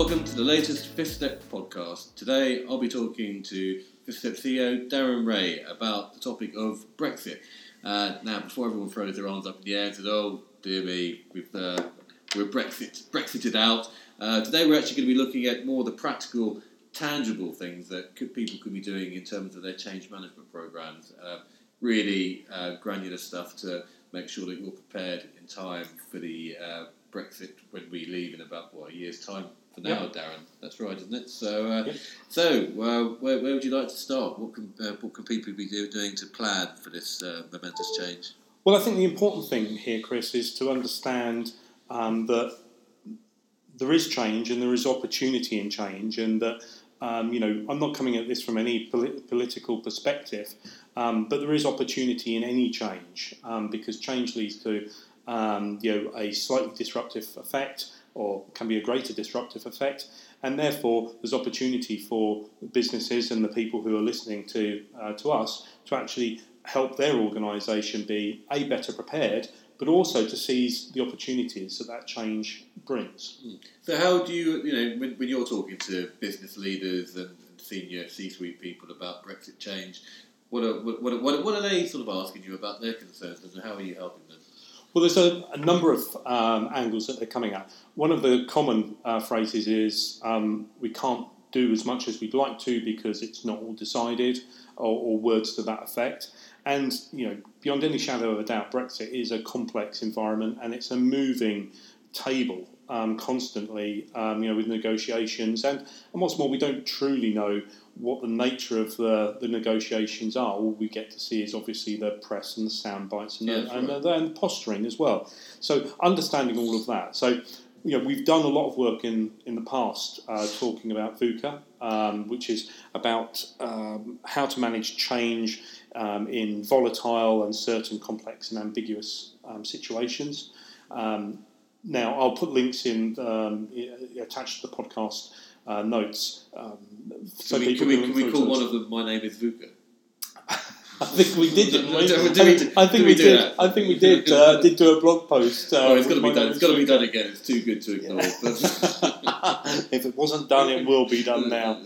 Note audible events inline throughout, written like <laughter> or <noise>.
welcome to the latest Fifth Step podcast. Today I'll be talking to Fifth Step CEO Darren Ray about the topic of Brexit. Uh, now, before everyone throws their arms up in the air and says, "Oh dear me, we've uh, we're Brexit Brexited out," uh, today we're actually going to be looking at more the practical, tangible things that could, people could be doing in terms of their change management programs. Uh, really uh, granular stuff to make sure that you're prepared in time for the uh, Brexit when we leave in about what a year's time for now, Yep. Darren. That's right, isn't it? So, uh, Yep. so uh, where, where would you like to start? What can uh, what can people be do, doing to plan for this uh, momentous change? Well, I think the important thing here, Chris, is to understand um, that there is change and there is opportunity in change, and that um, you know I'm not coming at this from any polit- political perspective, um, but there is opportunity in any change um, because change leads to um, you know a slightly disruptive effect or can be a greater disruptive effect, and therefore there's opportunity for businesses and the people who are listening to uh, to us to actually help their organisation be a better prepared, but also to seize the opportunities that that change brings. So, how do you you know when, when you're talking to business leaders and, and senior C-suite people about Brexit change? What are, what, what, what, what are they sort of asking you about their concerns and how are you helping them? Well, there's a, a number of um, angles that they're coming at. One of the common uh, phrases is um, we can't do as much as we'd like to because it's not all decided, or, or words to that effect. And you know, beyond any shadow of a doubt, Brexit is a complex environment and it's a moving table um, constantly. Um, you know, with negotiations and and what's more, we don't truly know what the nature of the, the negotiations are. All we get to see is obviously the press and the sound bites and, Yeah, the, and, right. the, and the posturing as well. So understanding all of that. So you know, we've done a lot of work in, in the past uh, talking about VUCA, um, which is about um, how to manage change um, in volatile, uncertain, complex, and ambiguous um, situations. Um, now, I'll put links in um, attached to the podcast uh, notes. Um, so Can we, can we, can we call one of them "My name is Vuka"? <laughs> I think we did, didn't we? Do do we do- I think we, we did. I think we did. <laughs> Uh, did do a blog post. Uh, oh, it's got to be done. It's got to be done again. It's too good to ignore. But <laughs> if it wasn't done, it will be done now.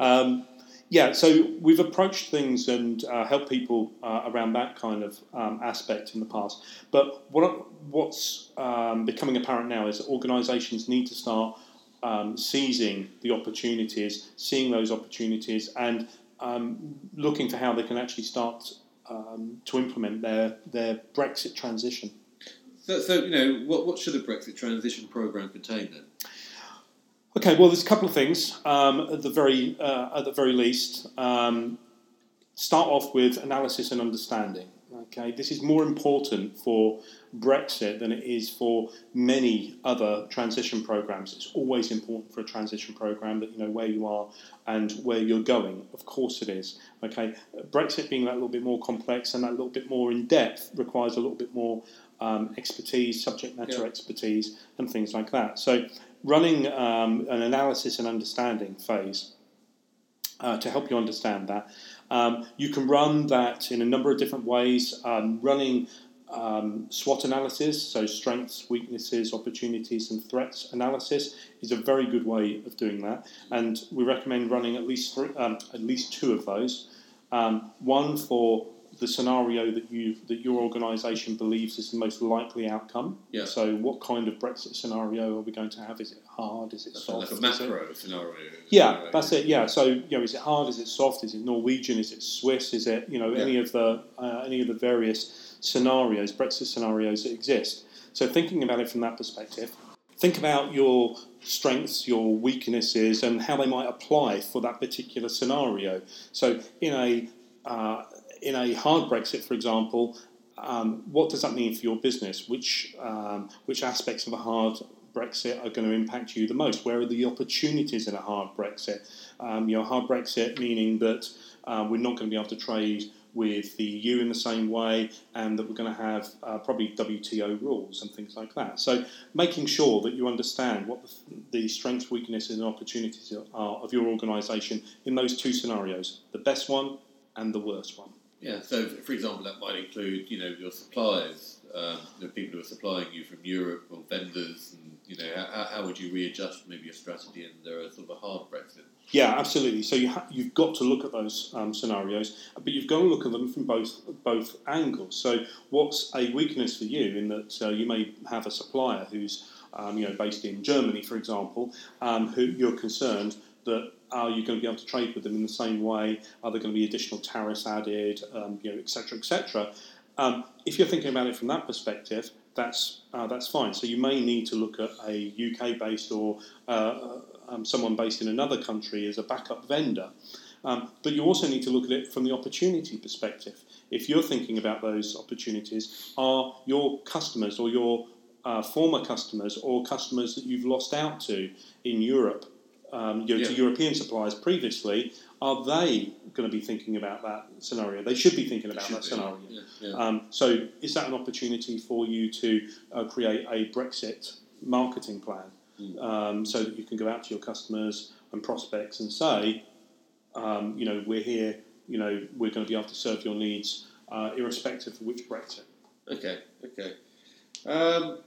Um, yeah, so we've approached things and uh, helped people uh, around that kind of um, aspect in the past. But what what's um, becoming apparent now is that organisations need to start um, seizing the opportunities, seeing those opportunities, and um, looking for how they can actually start um, to implement their their Brexit transition. So, so you know, what, what should a Brexit transition program contain then? Okay, well, there's a couple of things. Um, at the very uh, at the very least, um, start off with analysis and understanding. Okay, this is more important for Brexit than it is for many other transition programs. It's always important for a transition program that you know where you are and where you're going. Of course, it is. Okay, Brexit being that little bit more complex and that little bit more in depth requires a little bit more um, expertise, subject matter Yeah. expertise, and things like that. So, running um, an analysis and understanding phase uh, to help you understand that. Um, you can run that in a number of different ways. Um, running um, SWOT analysis, so strengths, weaknesses, opportunities, and threats analysis, is a very good way of doing that. And we recommend running at least three, um, at least two of those. Um, one for the scenario that you that your organisation believes is the most likely outcome. Yeah. So, what kind of Brexit scenario are we going to have? Is it hard? Is it That's soft? like a macro scenario. yeah, that's it. Yeah, so you know, is it hard? Is it soft? Is it Norwegian? Is it Swiss? Is it you know Yeah. any of the uh, any of the various scenarios, Brexit scenarios that exist? So thinking about it from that perspective, think about your strengths, your weaknesses, and how they might apply for that particular scenario. So in a uh, in a hard Brexit, for example, um, what does that mean for your business? Which um, which aspects of a hard Brexit are going to impact you the most? Where are the opportunities in a hard Brexit? Um, you know, hard Brexit meaning that uh, we're not going to be able to trade with the EU in the same way, and that we're going to have uh, probably WTO rules and things like that. So, making sure that you understand what the, the strengths, weaknesses, and opportunities are of your organisation in those two scenarios: the best one and the worst one. Yeah, so for example, that might include, you know, your suppliers, um, the people who are supplying you from Europe or vendors and you know, how, how would you readjust maybe your strategy under a sort of a hard Brexit? Yeah, absolutely. So you ha- you've got to look at those um, scenarios, but you've got to look at them from both both angles. So what's a weakness for you in that uh, you may have a supplier who's um, you know based in Germany, for example, um, who you're concerned that are you going to be able to trade with them in the same way? Are there going to be additional tariffs added? Um, you know, etc. etc. Um, if you're thinking about it from that perspective, that's uh, that's fine. So you may need to look at a UK based or uh, um, someone based in another country as a backup vendor. Um, but you also need to look at it from the opportunity perspective. If you're thinking about those opportunities, are your customers or your uh, former customers or customers that you've lost out to in Europe, um, you know, Yeah. to European suppliers previously, are they going to be thinking about that scenario? They should be thinking about that be, scenario. Yeah, yeah. Um, so, is that an opportunity for you to uh, create a Brexit marketing plan Mm. um, so that you can go out to your customers and prospects and say, um, you know, we're here, you know, we're going to be able to serve your needs uh, irrespective of which Brexit? Okay, okay. Um,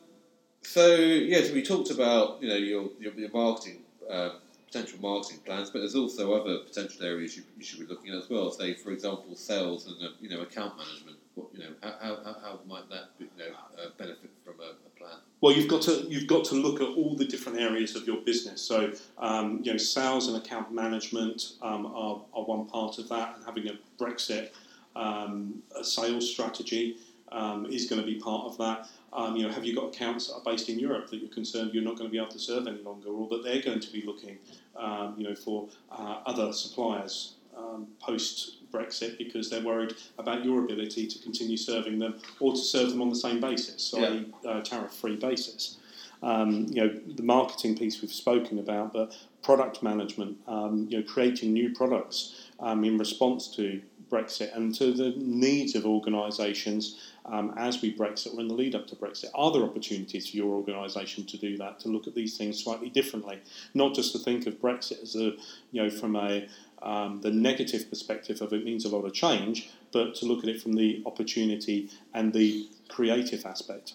so yes, we talked about you know your your, your marketing um, potential marketing plans, but there's also other potential areas you, you should be looking at as well. Say, for example, sales and uh, you know account management. What you know, how, how, how, might that be, you know uh, benefit from a, a plan? Well, you've got to you've got to look at all the different areas of your business. So, um, you know, sales and account management um, are, are one part of that, and having a Brexit um, a sales strategy um, is going to be part of that. Um, you know, have you got accounts that are based in Europe that you're concerned you're not going to be able to serve any longer, or that they're going to be looking, um, you know, for uh, other suppliers um, post Brexit because they're worried about your ability to continue serving them or to serve them on the same basis, so Yeah. a uh, tariff-free basis. Um, you know, the marketing piece we've spoken about, but product management, um, you know, creating new products um, in response to Brexit and to the needs of organisations um, as we Brexit or in the lead up to Brexit. Are there opportunities for your organisation to do that, to look at these things slightly differently, not just to think of Brexit as a, you know, from a um, the negative perspective of it means a lot of change, but to look at it from the opportunity and the creative aspect.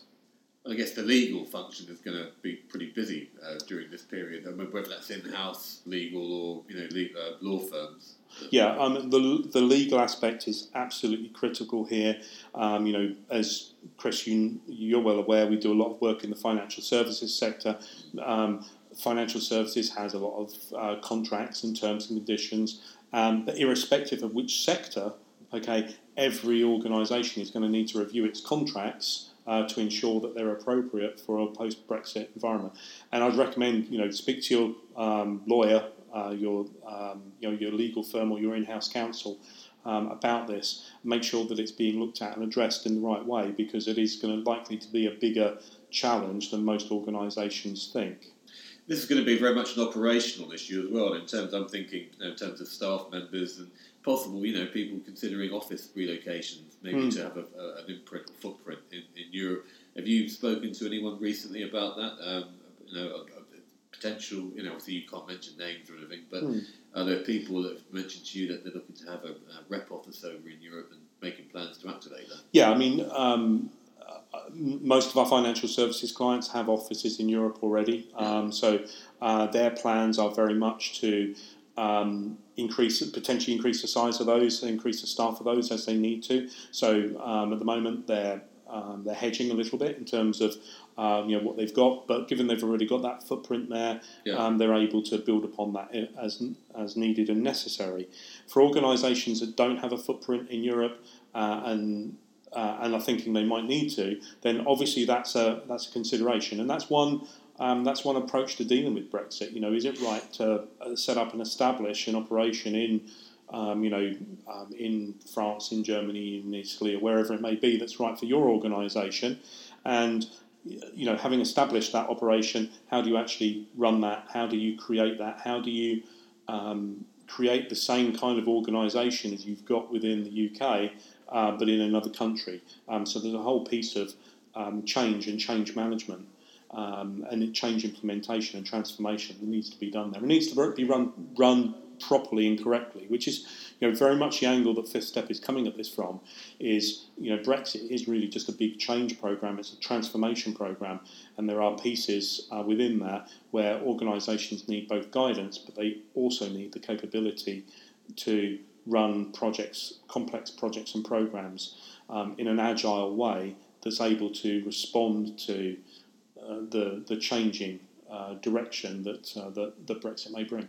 I guess the legal function is going to be pretty busy uh, during this period, I mean, whether that's in-house legal or you know uh, law firms. Yeah, um, the, the legal aspect is absolutely critical here. Um, you know, as Chris, you, you're well aware, we do a lot of work in the financial services sector. Um, financial services has a lot of uh, contracts and terms and conditions, um, but irrespective of which sector, okay, every organisation is going to need to review its contracts. Uh, to ensure that they're appropriate for a post-Brexit environment, and I'd recommend you know speak to your um, lawyer, uh, your um, you know your legal firm or your in-house counsel um, about this. Make sure that it's being looked at and addressed in the right way because it is going to likely to be a bigger challenge than most organisations think. This is going to be very much an operational issue as well. In terms, I'm thinking you know, in terms of staff members and possible, you know, people considering office relocations, maybe Hmm. to have a, a, an imprint or footprint in, in Europe. Have you spoken to anyone recently about that? Um, you know, a, a potential. You know, obviously you can't mention names or anything, but Hmm. are there people that have mentioned to you that they're looking to have a, a rep office over in Europe and making plans to activate that? Yeah, I mean, um, most of our financial services clients have offices in Europe already, um, so uh, their plans are very much to um, increase, potentially increase the size of those, increase the staff of those as they need to. So um, at the moment, they're um, they're hedging a little bit in terms of um, you know what they've got, but given they've already got that footprint there, Yeah. um, they're able to build upon that as as needed and necessary. For organisations that don't have a footprint in Europe uh, and uh, and are thinking they might need to, then obviously that's a that's a consideration, and that's one um, that's one approach to dealing with Brexit. You know, is it right to uh, set up and establish an operation in um, you know, um, in France, in Germany, in Italy, or wherever it may be that's right for your organisation. And, you know, having established that operation, how do you actually run that? How do you create that? How do you um, create the same kind of organisation as you've got within the UK, uh, but in another country? Um, so there's a whole piece of um, change and change management. Um, and change implementation and transformation that needs to be done there. It needs to be run run properly and correctly, which is, you know, very much the angle that Fifth Step is coming at this from is, you know, Brexit is really just a big change program. It's a transformation program, and there are pieces uh, within that where organisations need both guidance, but they also need the capability to run projects, complex projects and programs um, in an agile way that's able to respond to the the changing uh, direction that, uh, that that Brexit may bring.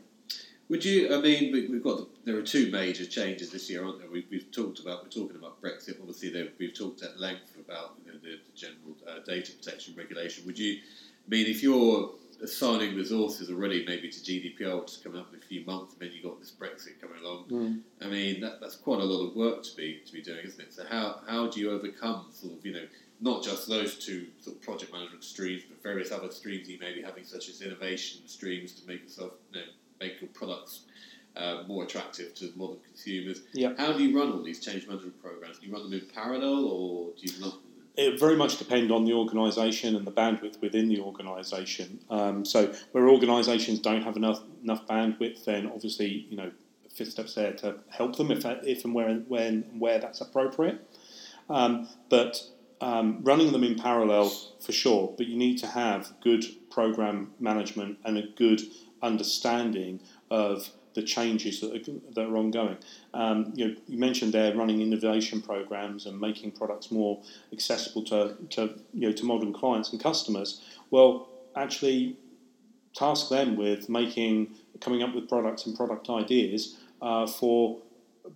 Would you? I mean, we, have got the, there are two major changes this year, aren't there? We, have talked about we're talking about Brexit. Obviously, we've talked at length about you know, the, the, general uh, data protection regulation. Would you? I mean, if you're assigning resources already, maybe to GDPR, which is coming up in a few months, and then you've got this Brexit coming along. Mm. I mean, that, that's quite a lot of work to be to be doing, isn't it? So how how do you overcome sort of you know not just those two sort of project management streams, but various other streams you may be having, such as innovation streams to make yourself, you know, make your products uh, more attractive to modern consumers. Yeah. How do you run all these change management programs? Do you run them in parallel, or do you not? It very much depends on the organisation and the bandwidth within the organisation. Um, so where organisations don't have enough enough bandwidth, then obviously you know Fifth Step's there to help them if, if and where when where that's appropriate. Um, but um, running them in parallel for sure, but you need to have good program management and a good understanding of the changes that are, that are ongoing. Um, you, know, you mentioned there running innovation programs and making products more accessible to, to, you know, to modern clients and customers. Well, actually, task them with making coming up with products and product ideas uh, for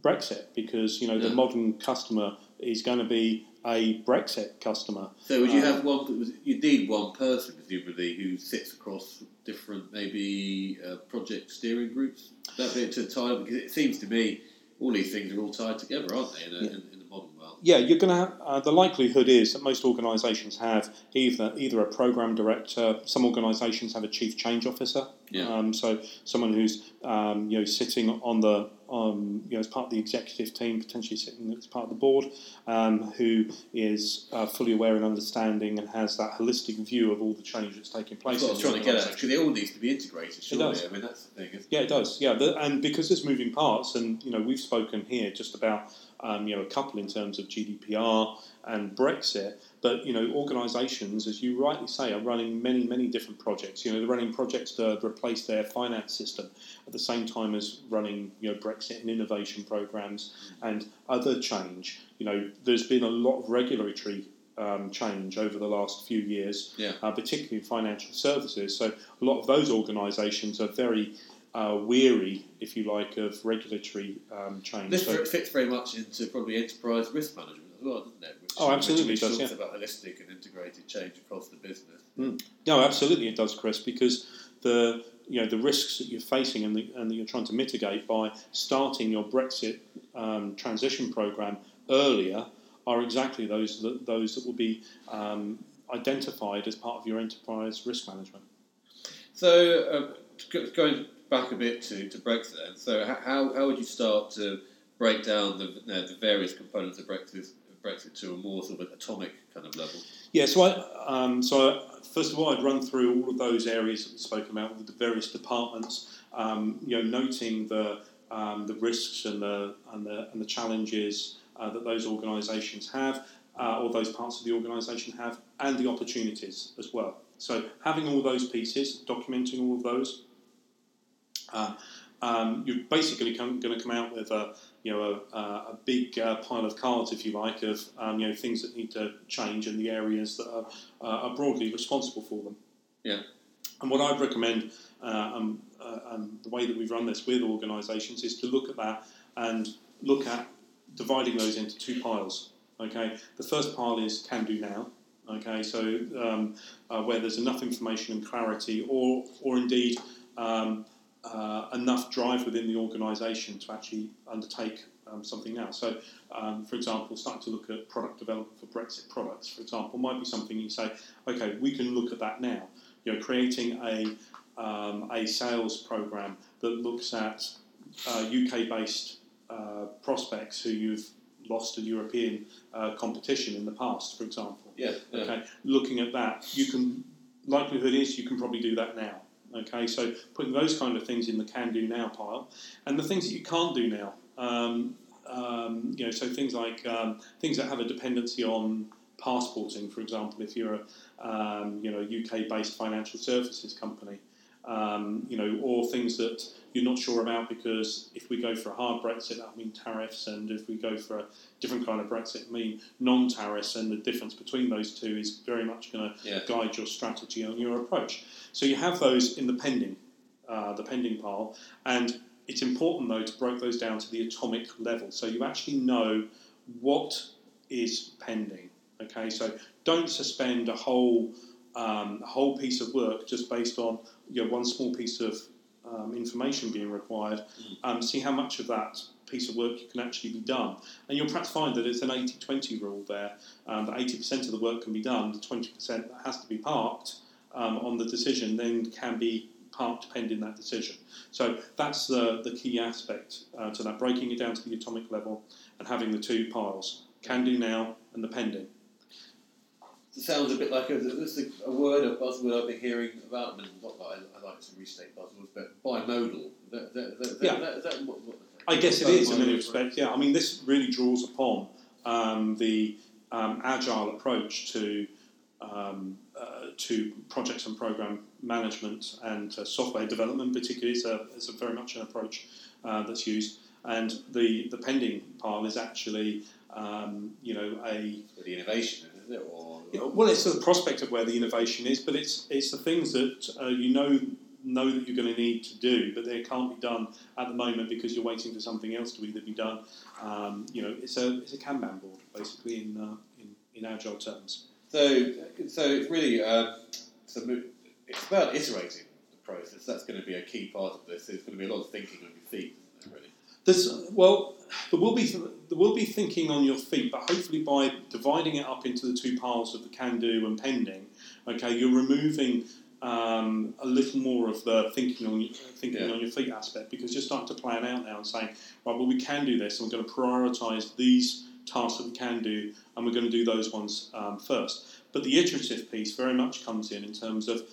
Brexit because you know yeah. the modern customer is going to be a Brexit customer. So would you uh, have one? You need one person, presumably, who sits across different maybe uh, project steering groups. That bit to tie up because it seems to me all these things are all tied together, aren't they? In, a, yeah. in, in the modern world. Yeah, you're going to. Uh, the likelihood is that most organisations have either either a program director. Some organisations have a chief change officer. Yeah. Um, so someone who's um, you know sitting on the um, you know, as part of the executive team, potentially sitting as part of the board, um, who is uh, fully aware and understanding and has that holistic view of all the change that's taking place. That's what I was trying to get at, because it all needs to be integrated, surely. It does. I mean, that's the thing. yeah, it does. Yeah, the, and because there's moving parts, and you know, we've spoken here just about um, you know a couple in terms of GDPR and Brexit. But you know, organisations, as you rightly say, are running many, many different projects. You know, they're running projects to replace their finance system at the same time as running you know Brexit and innovation programs and other change. You know, there's been a lot of regulatory um, change over the last few years, yeah. uh, particularly in financial services. So a lot of those organisations are very uh, weary, if you like, of regulatory um, change. This so, fits very much into probably enterprise risk management as well, doesn't it? Oh, absolutely, which it does. Yeah. about holistic and integrated change across the business. Mm. No, absolutely, it does, Chris, because the you know the risks that you're facing and, the, and that you're trying to mitigate by starting your Brexit um, transition program earlier are exactly those that those that will be um, identified as part of your enterprise risk management. So, uh, going back a bit to, to Brexit, then. So, how, how would you start to break down the, uh, the various components of Brexit Brexit to a more sort of atomic kind of level? Yeah, so I, um, so first of all, I'd run through all of those areas that we spoke about with the various departments. Um, you know, noting the um, the risks and the and the and the challenges uh, that those organisations have, uh, or those parts of the organisation have, and the opportunities as well. So having all those pieces, documenting all of those, uh, um, you're basically going to come out with a you know a, a big uh, pile of cards, if you like, of um, you know things that need to change and the areas that are, uh, are broadly responsible for them. Yeah. And what I'd recommend, uh, um, um, the way that we've run this with organisations, is to look at that and look at dividing those into two piles. Okay, the first pile is can do now. Okay, so um, uh, where there's enough information and clarity, or or indeed um, uh, enough drive within the organisation to actually undertake um, something now. So, um, for example, starting to look at product development for Brexit products, for example, might be something you say, okay, we can look at that now. You know, creating a um, a sales program that looks at uh, UK-based uh, prospects who you've lost to European uh, competition in the past, for example. Yeah, yeah. Okay. Looking at that, you can likelihood is you can probably do that now. Okay, so putting those kind of things in the can do now pile, and the things that you can't do now. Um, um, you know, so things like um, things that have a dependency on passporting, for example, if you're a um, you know UK-based financial services company, um, you know, or things that you're not sure about because if we go for a hard Brexit, that mean tariffs, and if we go for a different kind of Brexit, mean non-tariffs, and the difference between those two is very much going to Yeah. guide your strategy and your approach. So you have those in the pending, uh, the pending pile, and it's important though to break those down to the atomic level, so you actually know what is pending. Okay, so don't suspend a whole um, a whole piece of work just based on you know, one small piece of um, information being required. Um, see how much of that piece of work can actually be done, and you'll perhaps find that it's an 80-20 rule there. Um, that 80% of the work can be done, the 20% that has to be parked um, on the decision then can be parked pending that decision. So that's the, the key aspect uh, to that, breaking it down to the atomic level and having the two piles, can do now and the pending. Sounds a bit like a, this is a word, a buzzword I've been hearing about. and not that I, I like to restate buzzwords, but bimodal. That, that, that, Yeah. that, is that what, what, I guess it is in many respects, yeah. I mean, this really draws upon um, the um, agile approach to um, uh, to projects and program management and uh, software development, particularly, is a, is a very much an approach uh, that's used. And the, the pending pile is actually, um, you know, a the innovation, isn't it? Or, well, it's the prospect of where the innovation is, but it's it's the things that uh, you know know that you're going to need to do, but they can't be done at the moment because you're waiting for something else to either be done. Um, you know, it's a it's a Kanban board basically in uh, in, in agile terms. So, so it's really so it's about iterating the process. That's going to be a key part of this. There's going to be a lot of thinking on your feet, there, really? There's well, there will be there will be thinking on your feet, but hopefully by dividing it up into the two piles of the can do and pending, okay, you're removing um, a little more of the thinking on your, thinking Yeah. on your feet aspect because you're starting to plan out now and saying, right, well, we can do this, and we're going to prioritise these tasks that we can do, and we're going to do those ones um, first. But the iterative piece very much comes in in terms of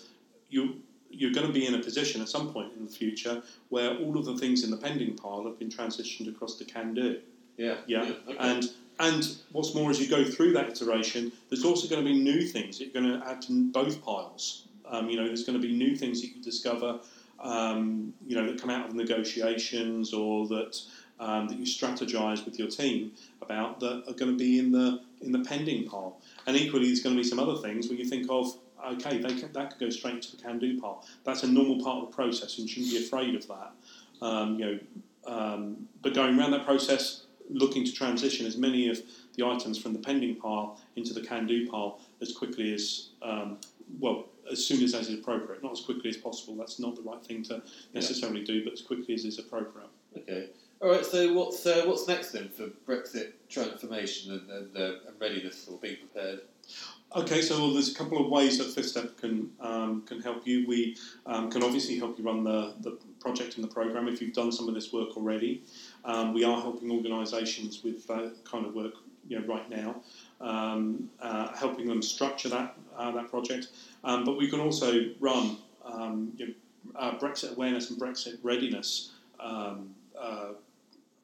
you. You're going to be in a position at some point in the future where all of the things in the pending pile have been transitioned across to can do. Yeah. Yeah, okay. and and what's more, as you go through that iteration, there's also going to be new things that you're going to add to both piles. Um, you know, there's going to be new things that you discover, um, you know, that come out of negotiations or that um, that you strategize with your team about that are going to be in the in the pending pile. And equally, there's going to be some other things where you think of, okay, they can, that could go straight into the can-do pile. That's a normal part of the process, and you shouldn't be afraid of that. Um, you know, um, but going around that process, looking to transition as many of the items from the pending pile into the can-do pile as quickly as um, well as soon as that is appropriate. Not as quickly as possible. That's not the right thing to necessarily do, but as quickly as is appropriate. Okay. All right. So what's uh, what's next then for Brexit transformation and, and, uh, and readiness or being prepared? Okay, so there's a couple of ways that Fifth Step can um, can help you. We um, can obviously help you run the, the project and the program if you've done some of this work already. Um, we are helping organisations with that kind of work you know, right now, um, uh, helping them structure that uh, that project. Um, but we can also run um, you know, uh, Brexit awareness and Brexit readiness um, uh,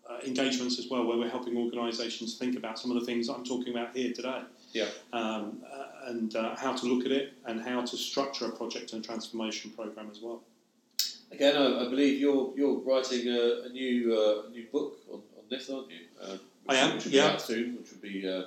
uh, engagements as well, where we're helping organisations think about some of the things I'm talking about here today Yeah. um, uh, and uh, how to look at it and how to structure a project and transformation program as well. Again, I, I believe you're you're writing a, a new uh, a new book on, on this, aren't you? Uh, which I am, Which will yeah. be out soon, which will be uh,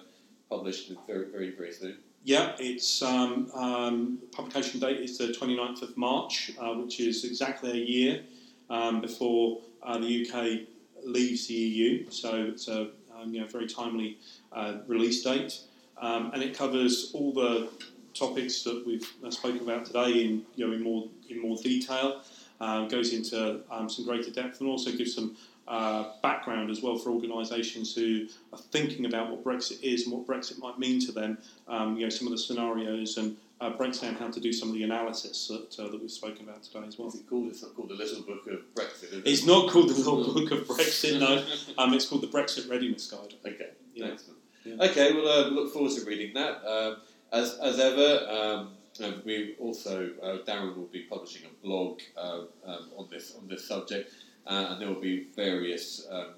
published very very very soon. Yeah, it's um, um, publication date is the 29th of March, uh, which is exactly a year um, before uh, the UK leaves the EU. So it's a um, you know, very timely uh, release date, um, and it covers all the topics that we've spoken about today in you know in more in more detail. Uh, goes into um, some greater depth and also gives some uh, background as well for organisations who are thinking about what Brexit is and what Brexit might mean to them. Um, you know, some of the scenarios and uh, breaks down how to do some of the analysis that, uh, that we've spoken about today as well. What's it called? It's not called the Little Book of Brexit. Is it? It's not called the Little Book of Brexit, no. <laughs> Um, it's called the Brexit Readiness Guide. Okay, Yeah. excellent. Yeah. Okay, well, uh, look forward to reading that. Um, as, as ever, um, uh, we also uh, Darren will be publishing a blog uh, um, on this on this subject, uh, and there will be various um,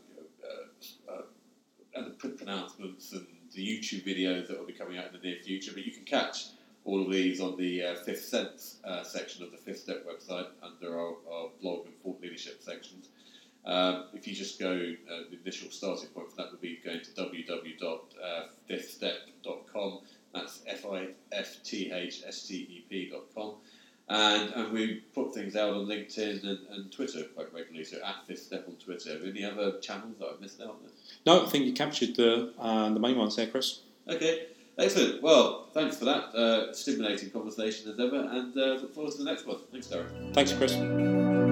uh, announcements and the YouTube videos that will be coming out in the near future. But you can catch all of these on the uh, Fifth Sense uh, section of the Fifth Step website under our, our blog and thought leadership sections. Um, if you just go, uh, the initial starting point for that would be going to www.fifthstep.com. That's F I F T H S T E P.com. And, and we put things out on LinkedIn and, and Twitter quite regularly. So at Fifth Step on Twitter. Any other channels that I've missed out on? No, I think you captured the uh, the main ones there, Chris. Okay, excellent. Well, thanks for that uh, stimulating conversation as ever, and uh, look forward to the next one. Thanks, Darren. Thanks, Chris.